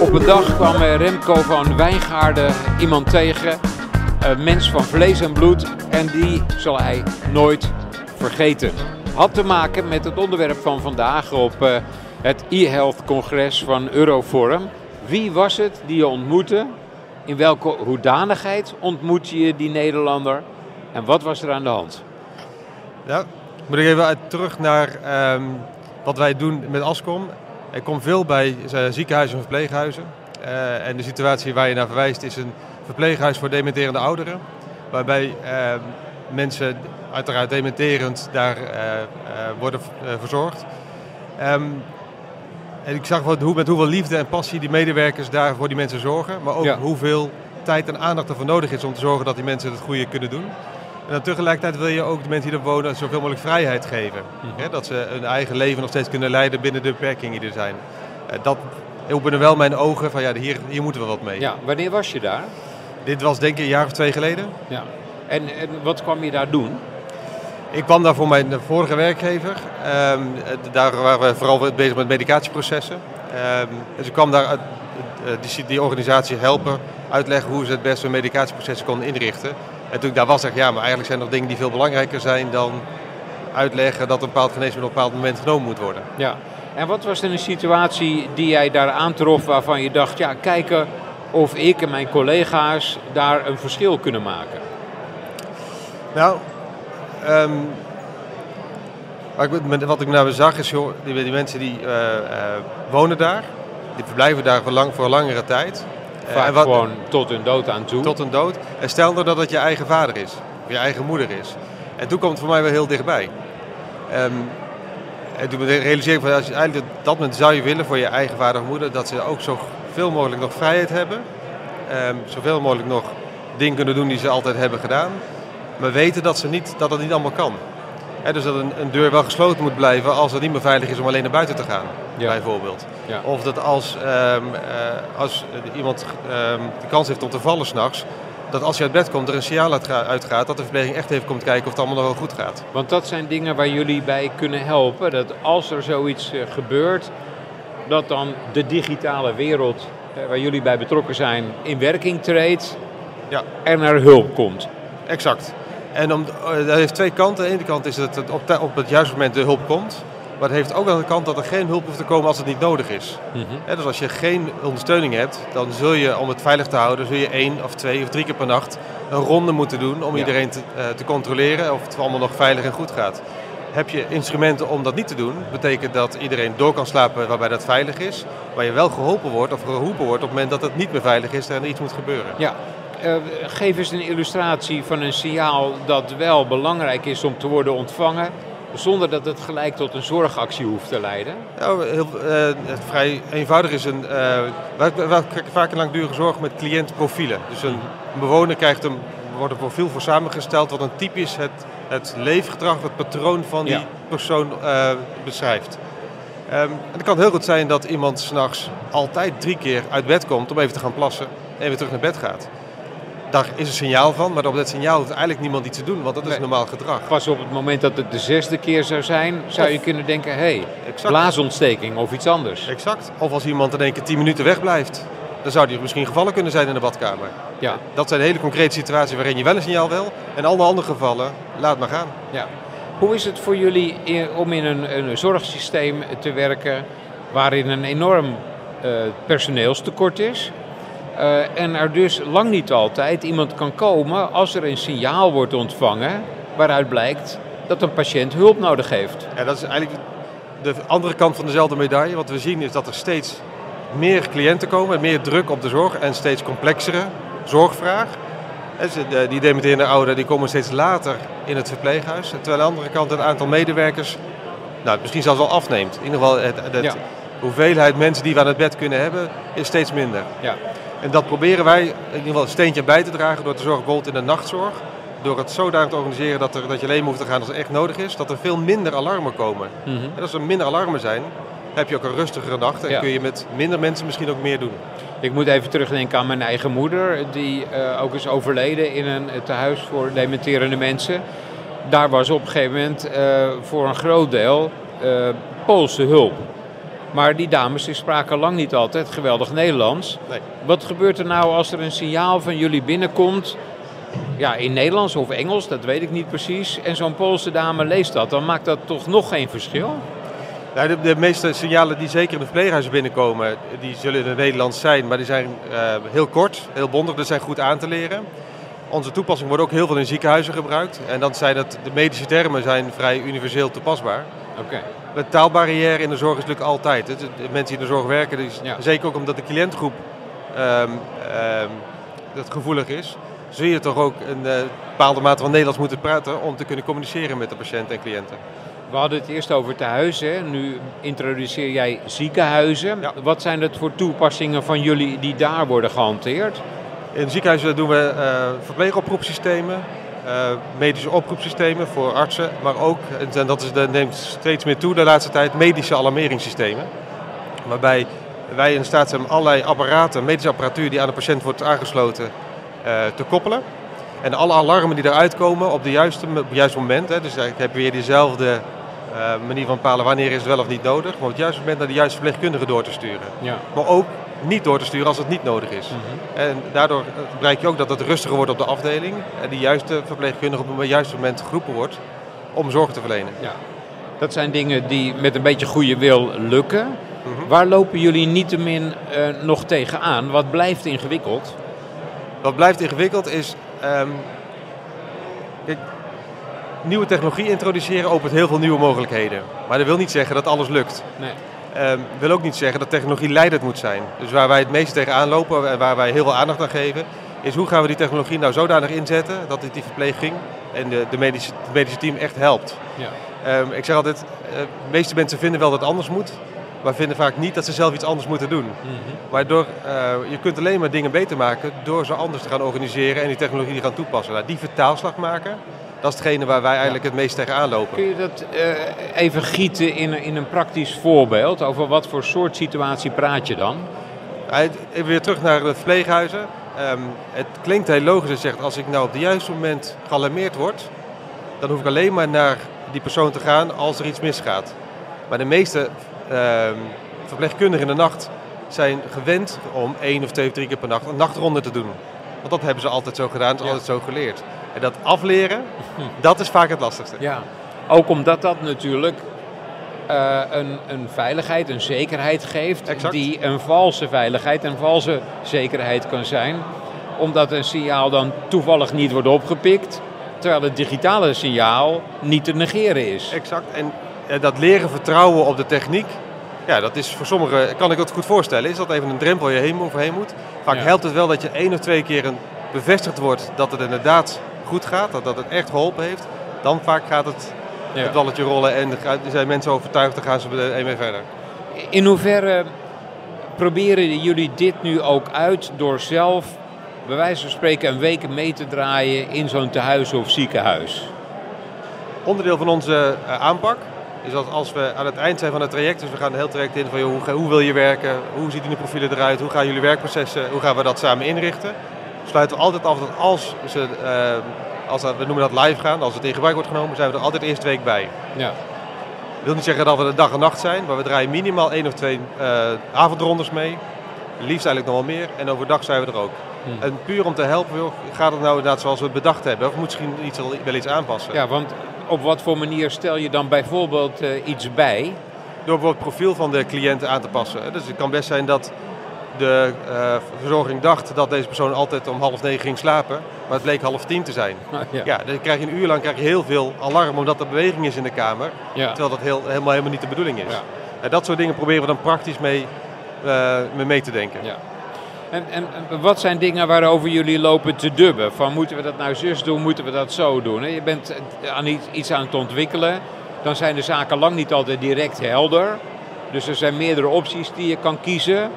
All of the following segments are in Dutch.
Op een dag kwam eh, Remco van Wijngaarden iemand tegen, een mens van vlees en bloed, en die zal hij nooit vergeten. Had te maken met het onderwerp van vandaag op eh, het e-health congres van Euroforum. Wie was het die je ontmoette? In welke hoedanigheid ontmoette je die Nederlander? En wat was er aan de hand? Ja, moet ik even uit, terug naar ehm, wat wij doen met Ascom. Ik kom veel bij eh, ziekenhuizen en verpleeghuizen. Eh, en de situatie waar je naar verwijst is een verpleeghuis voor dementerende ouderen. Waarbij ehm, mensen uiteraard dementerend daar eh, worden verzorgd. Ehm, en ik zag wat, hoe, met hoeveel liefde en passie die medewerkers daar voor die mensen zorgen. Maar ook hoeveel tijd en aandacht ervoor nodig is om te zorgen dat die mensen het goede kunnen doen. En dan tegelijkertijd wil je ook de mensen die er wonen zoveel mogelijk vrijheid geven. Mhm. dat ze hun eigen leven nog steeds kunnen leiden binnen de beperkingen die er zijn. Uh, dat opende wel mijn ogen van ja, hier, hier moeten we wat mee. Ja, wanneer was je daar? Dit was denk ik een jaar of twee geleden. Ja. En, en wat kwam je daar doen? Ik kwam daar voor mijn vorige werkgever. Um, daar waren we vooral bezig met medicatieprocessen. Um, dus ik kwam daar uh, die, die, organisatie helpen, uitleggen hoe ze het beste medicatieprocessen konden inrichten. En toen ik daar was, zeg ik, ja, maar eigenlijk zijn er nog dingen die veel belangrijker zijn dan uitleggen dat een bepaald geneesmiddel op een bepaald moment genomen moet worden. Ja, en wat was er een situatie die jij daar aantrof waarvan je dacht, ja, kijken of ik en mijn collega's daar een verschil kunnen maken? Nou, um, wat ik nou zag is, joh, die, die mensen die uh, uh, wonen daar, die verblijven daar voor, lang, voor een langere tijd. Vaak wat, gewoon tot hun dood aan toe. Tot hun dood. En stel nou dat het je eigen vader is, of je eigen moeder is. En toen komt het voor mij wel heel dichtbij. Um, en toen realiseer ik van, als je eigenlijk dat moment zou je willen voor je eigen vader of moeder, dat ze ook zoveel mogelijk nog vrijheid hebben. Um, zoveel mogelijk nog dingen kunnen doen die ze altijd hebben gedaan. Maar weten dat, ze niet, dat het niet allemaal kan. Dus dat een, een, deur wel gesloten moet blijven als het niet meer veilig is om alleen naar buiten te gaan, bijvoorbeeld. Ja. Of dat als, um, uh, als iemand um, de kans heeft om te vallen s'nachts, dat als je uit bed komt er een signaal uitgaat dat de verpleging echt even komt kijken of het allemaal nog wel goed gaat. Want dat zijn dingen waar jullie bij kunnen helpen. Dat als er zoiets uh, gebeurt, dat dan de digitale wereld uh, waar jullie bij betrokken zijn in werking treedt ja. en er hulp komt. Exact. En om, dat heeft twee kanten. Aan de ene kant is dat het op, op het juiste moment de hulp komt. Maar het heeft ook aan de kant dat er geen hulp hoeft te komen als het niet nodig is. Mhm. dus als je geen ondersteuning hebt, dan zul je om het veilig te houden, zul je één of twee of drie keer per nacht een ronde moeten doen om iedereen te, uh, te, controleren of het allemaal nog veilig en goed gaat. Heb je instrumenten om dat niet te doen, betekent dat iedereen door kan slapen waarbij dat veilig is, waar je wel geholpen wordt of geroepen wordt op het moment dat het niet meer veilig is en er iets moet gebeuren. Ja, geef eens een illustratie van een signaal dat wel belangrijk is om te worden ontvangen, zonder dat het gelijk tot een zorgactie hoeft te leiden? Nou, heel, uh, het vrij eenvoudig is een. Uh, wij, wij vaak een langdurige zorg met cliëntprofielen. Dus een, bewoner krijgt een, wordt een profiel voor samengesteld wat een typisch het, het leefgedrag, het patroon van die persoon uh, beschrijft. Um, en het kan heel goed zijn dat iemand s'nachts altijd drie keer uit bed komt om even te gaan plassen en weer terug naar bed gaat daar is een signaal van, maar op dat signaal hoeft eigenlijk niemand iets te doen, want dat is normaal gedrag. Pas op het moment dat het de zesde keer zou zijn, zou je kunnen denken, hé, hey, blaasontsteking of iets anders. Exact. Of als iemand in één keer tien minuten wegblijft, dan zou die misschien gevallen kunnen zijn in de badkamer. Ja. Dat zijn hele concrete situaties waarin je wel een signaal wil, en alle andere gevallen, laat maar gaan. Ja. Hoe is het voor jullie om in een, een zorgsysteem te werken waarin een enorm uh, personeelstekort is? Uh, en er dus lang niet altijd iemand kan komen als er een signaal wordt ontvangen waaruit blijkt dat een patiënt hulp nodig heeft. Ja, dat is eigenlijk de andere kant van dezelfde medaille. Wat we zien is dat er steeds meer cliënten komen, meer druk op de zorg en steeds complexere zorgvraag. Die dementerende ouderen die komen steeds later in het verpleeghuis. Terwijl aan de andere kant het aantal medewerkers nou, misschien zelfs al afneemt. In ieder geval het, het, ja. De hoeveelheid mensen die we aan het bed kunnen hebben is steeds minder. Ja. En dat proberen wij in ieder geval een steentje bij te dragen door te zorgen bijvoorbeeld in de nachtzorg. Door het zodanig te organiseren dat, er, dat je alleen hoeft te gaan als het echt nodig is. Dat er veel minder alarmen komen. Mhm. En als er minder alarmen zijn, heb je ook een rustigere nacht. En kun je met minder mensen misschien ook meer doen. Ik moet even terugdenken aan mijn eigen moeder. Die uh, ook is overleden in een tehuis voor dementerende mensen. Daar was op een gegeven moment uh, voor een groot deel uh, Poolse hulp. Maar die dames die spraken lang niet altijd geweldig Nederlands. Nee. Wat gebeurt er nou als er een signaal van jullie binnenkomt? Ja, in Nederlands of Engels, dat weet ik niet precies. En zo'n Poolse dame leest dat. Dan maakt dat toch nog geen verschil? Nou, de, de meeste signalen die zeker in de verpleeghuizen binnenkomen, die zullen in het Nederlands zijn, maar die zijn eh, heel kort, heel bondig, dus zijn goed aan te leren. Onze toepassing wordt ook heel veel in ziekenhuizen gebruikt. En dan zijn het, de medische termen zijn vrij universeel toepasbaar. Oké. De taalbarrière in de zorg is natuurlijk altijd. De mensen die in de zorg werken, die, Ja. zeker ook omdat de cliëntgroep ehm, ehm, dat gevoelig is, zul je toch ook een eh, bepaalde mate van Nederlands moeten praten om te kunnen communiceren met de patiënten en cliënten. We hadden het eerst over tehuizen. Nu introduceer jij ziekenhuizen. Ja. Wat zijn het voor toepassingen van jullie die daar worden gehanteerd? In ziekenhuizen doen we eh verpleegoproepsystemen, medische oproepsystemen voor artsen, maar ook, en dat is, dat neemt steeds meer toe de laatste tijd, medische alarmeringssystemen. Waarbij wij in staat zijn om allerlei apparaten, medische apparatuur die aan de patiënt wordt aangesloten, eh, te koppelen. En alle alarmen die eruit komen op, de juiste, op het juiste moment, hè, dus ik heb weer diezelfde eh, manier van bepalen wanneer is het wel of niet nodig, maar op het juiste moment naar de juiste verpleegkundige door te sturen. Ja. Maar ook niet door te sturen als het niet nodig is. En daardoor bereik je ook dat het rustiger wordt op de afdeling. En die juiste verpleegkundige op het juiste moment geroepen wordt om zorg te verlenen. Ja. Dat zijn dingen die met een beetje goede wil lukken. Mhm. Waar lopen jullie niettemin eh nog tegenaan? Wat blijft ingewikkeld? Wat blijft ingewikkeld is. ehm, kijk, nieuwe technologie introduceren opent heel veel nieuwe mogelijkheden. Maar dat wil niet zeggen dat alles lukt. Nee. Ehm wil ook niet zeggen dat technologie leidend moet zijn. Dus waar wij het meest tegenaan lopen en waar wij heel veel aandacht aan geven, is hoe gaan we die technologie nou zodanig inzetten dat het die verpleging en de, de medische, het medische team echt helpt. Ja. Ehm, ik zeg altijd, eh, de meeste mensen vinden wel dat het anders moet, maar vinden vaak niet dat ze zelf iets anders moeten doen. Waardoor eh, je kunt alleen maar dingen beter maken door ze anders te gaan organiseren en die technologie te gaan toepassen. Nou, die vertaalslag maken, dat is hetgene waar wij eigenlijk het meest tegenaan lopen. Kun je dat eh, even gieten in, een- in een praktisch voorbeeld? Over wat voor soort situatie praat je dan? Even weer terug naar de verpleeghuizen. Ehm, het klinkt heel logisch als je zegt, als ik nou op het juiste moment gealarmeerd word, dan hoef ik alleen maar naar die persoon te gaan als er iets misgaat. Maar de meeste ehm, verpleegkundigen in de nacht zijn gewend om één of twee of drie keer per nacht een nachtronde te doen. Want dat hebben ze altijd zo gedaan, het is Ja. altijd zo geleerd. En dat afleren, dat is vaak het lastigste. Ja. Ook omdat dat natuurlijk eh, een, een veiligheid, een zekerheid geeft, Exact. die een valse veiligheid, een valse zekerheid kan zijn. Omdat een signaal dan toevallig niet wordt opgepikt, terwijl het digitale signaal niet te negeren is. Exact. En eh, dat leren vertrouwen op de techniek, ja, dat is voor sommigen, kan ik het goed voorstellen, is dat even een drempel waar je heen, overheen moet. Vaak Ja. helpt het wel dat je één of twee keer een, bevestigd wordt dat het inderdaad goed gaat, dat, dat het echt geholpen heeft. Dan vaak gaat het, Ja. het balletje rollen en er zijn mensen overtuigd, dan gaan ze er een mee verder. In hoeverre proberen jullie dit nu ook uit door zelf, bij wijze van spreken, een week mee te draaien in zo'n tehuis of ziekenhuis? Onderdeel van onze eh, aanpak is dat als we aan het eind zijn van het traject, dus we gaan het heel traject in van joh, hoe, hoe wil je werken, hoe ziet die profielen eruit, hoe gaan jullie werkprocessen, hoe gaan we dat samen inrichten, sluiten we altijd af dat als ze, eh, als dat, we noemen dat live gaan, als het in gebruik wordt genomen, zijn we er altijd de eerste week bij. Ja. Dat wil niet zeggen dat we de dag en nacht zijn, maar we draaien minimaal één of twee eh, avondrondes mee. Liefst eigenlijk nog wel meer. En overdag zijn we er ook. Hmm. En puur om te helpen, gaat het nou inderdaad zoals we het bedacht hebben? Of moet misschien iets, wel iets aanpassen? Ja, want op wat voor manier stel je dan bijvoorbeeld eh, iets bij? Door bijvoorbeeld het profiel van de cliënten aan te passen. Dus het kan best zijn dat de eh, verzorging dacht dat deze persoon altijd om half negen ging slapen, maar het bleek half tien te zijn. ja. Ja, dan krijg je een uur lang krijg je heel veel alarm omdat er beweging is in de kamer, Ja. terwijl dat heel, helemaal, helemaal niet de bedoeling is. Ja. En dat soort dingen proberen we dan praktisch mee, eh, mee, te denken. Ja. En, en en wat zijn dingen waarover jullie lopen te dubben? Van moeten we dat nou zus doen, moeten we dat zo doen? hè? Je bent eh, aan iets, iets aan het ontwikkelen, dan zijn de zaken lang niet altijd direct helder. Dus er zijn meerdere opties die je kan kiezen.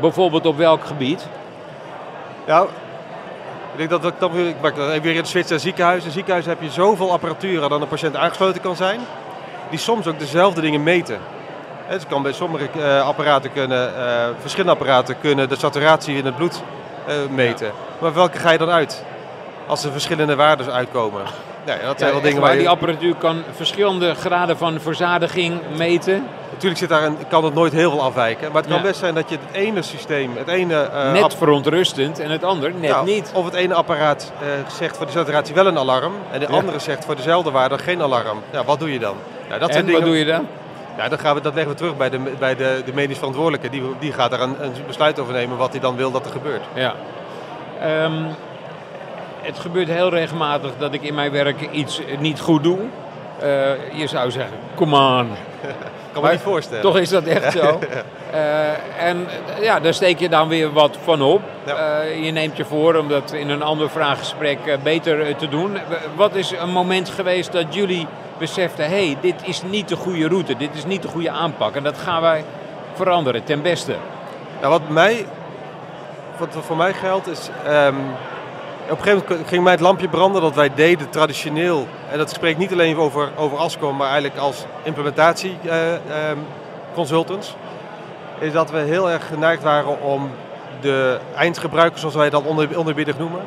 Bijvoorbeeld op welk gebied? Nou, ik denk dat ik dan weer, ik maak weer in switch naar ziekenhuis. In ziekenhuis heb je zoveel apparatuur aan een patiënt aangesloten kan zijn, die soms ook dezelfde dingen meten. Dus kan bij sommige eh, apparaten kunnen, eh, verschillende apparaten kunnen de saturatie in het bloed eh, meten. Maar welke ga je dan uit? Als er verschillende waarden uitkomen. Nou, ja, dat zijn wel dingen waar, je... die apparatuur kan verschillende graden van verzadiging meten. Natuurlijk zit daar een, kan het nooit heel veel afwijken. Maar het kan best zijn dat je het ene systeem, het ene... eh, net verontrustend en het ander net nou, niet. Of het ene apparaat eh, zegt voor de saturatie wel een alarm. En de andere zegt voor dezelfde waarde geen alarm. Ja, wat doe je dan? Nou, dat en zijn wat doe je dan? Ja, dan gaan we, dat leggen we terug bij de, bij de, de medisch verantwoordelijke. Die, die gaat daar een, een besluit over nemen wat hij dan wil dat er gebeurt. Ja. Ehm, het gebeurt heel regelmatig dat ik in mijn werk iets niet goed doe. Eh, je zou zeggen, come on. Kan me niet voorstellen. Toch is dat echt zo. Eh, en eh, ja, daar steek je dan weer wat van op. Ja. Je neemt je voor om dat in een ander vraaggesprek beter te doen. Wat is een moment geweest dat jullie beseften... hé, hey, dit is niet de goede route, dit is niet de goede aanpak. En dat gaan wij veranderen, ten beste. Nou, wat, mij, wat voor mij geldt is. ehm, op een gegeven moment ging mij het lampje branden dat wij deden traditioneel. En dat spreekt niet alleen over, over Ascom, maar eigenlijk als implementatieconsultants. is dat we heel erg geneigd waren om de eindgebruikers, zoals wij dat onder, onderbiedig noemen.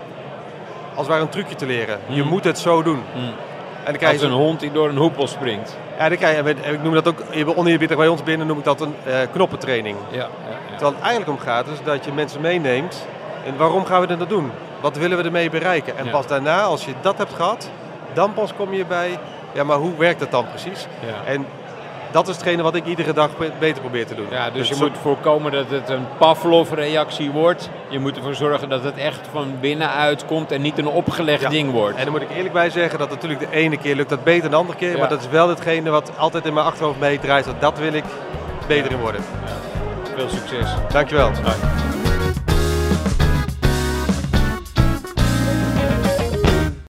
als het ware een trucje te leren. Je Hmm. moet het zo doen. Hmm. En dan krijg Als je een hond die door een hoepel springt. Ja, dan krijg je, ik noem dat ook, onderbiedig bij ons binnen noem ik dat een eh, knoppentraining. Ja, ja, ja. Terwijl het eigenlijk om gaat is dat je mensen meeneemt. En waarom gaan we dit nou doen? Wat willen we ermee bereiken? En pas daarna, als je dat hebt gehad, dan pas kom je bij, ja maar hoe werkt het dan precies? En dat is hetgene wat ik iedere dag be- beter probeer te doen. Ja, dus je zo- moet voorkomen dat het een Pavlov-reactie wordt. Je moet ervoor zorgen dat het echt van binnenuit komt en niet een opgelegd Ja. ding wordt. En dan moet ik eerlijk bij zeggen dat natuurlijk de ene keer lukt dat beter dan de andere keer. Ja. Maar dat is wel hetgene wat altijd in mijn achterhoofd meedraait. Dat dat wil ik beter in worden. Veel succes. Dankjewel. Bye.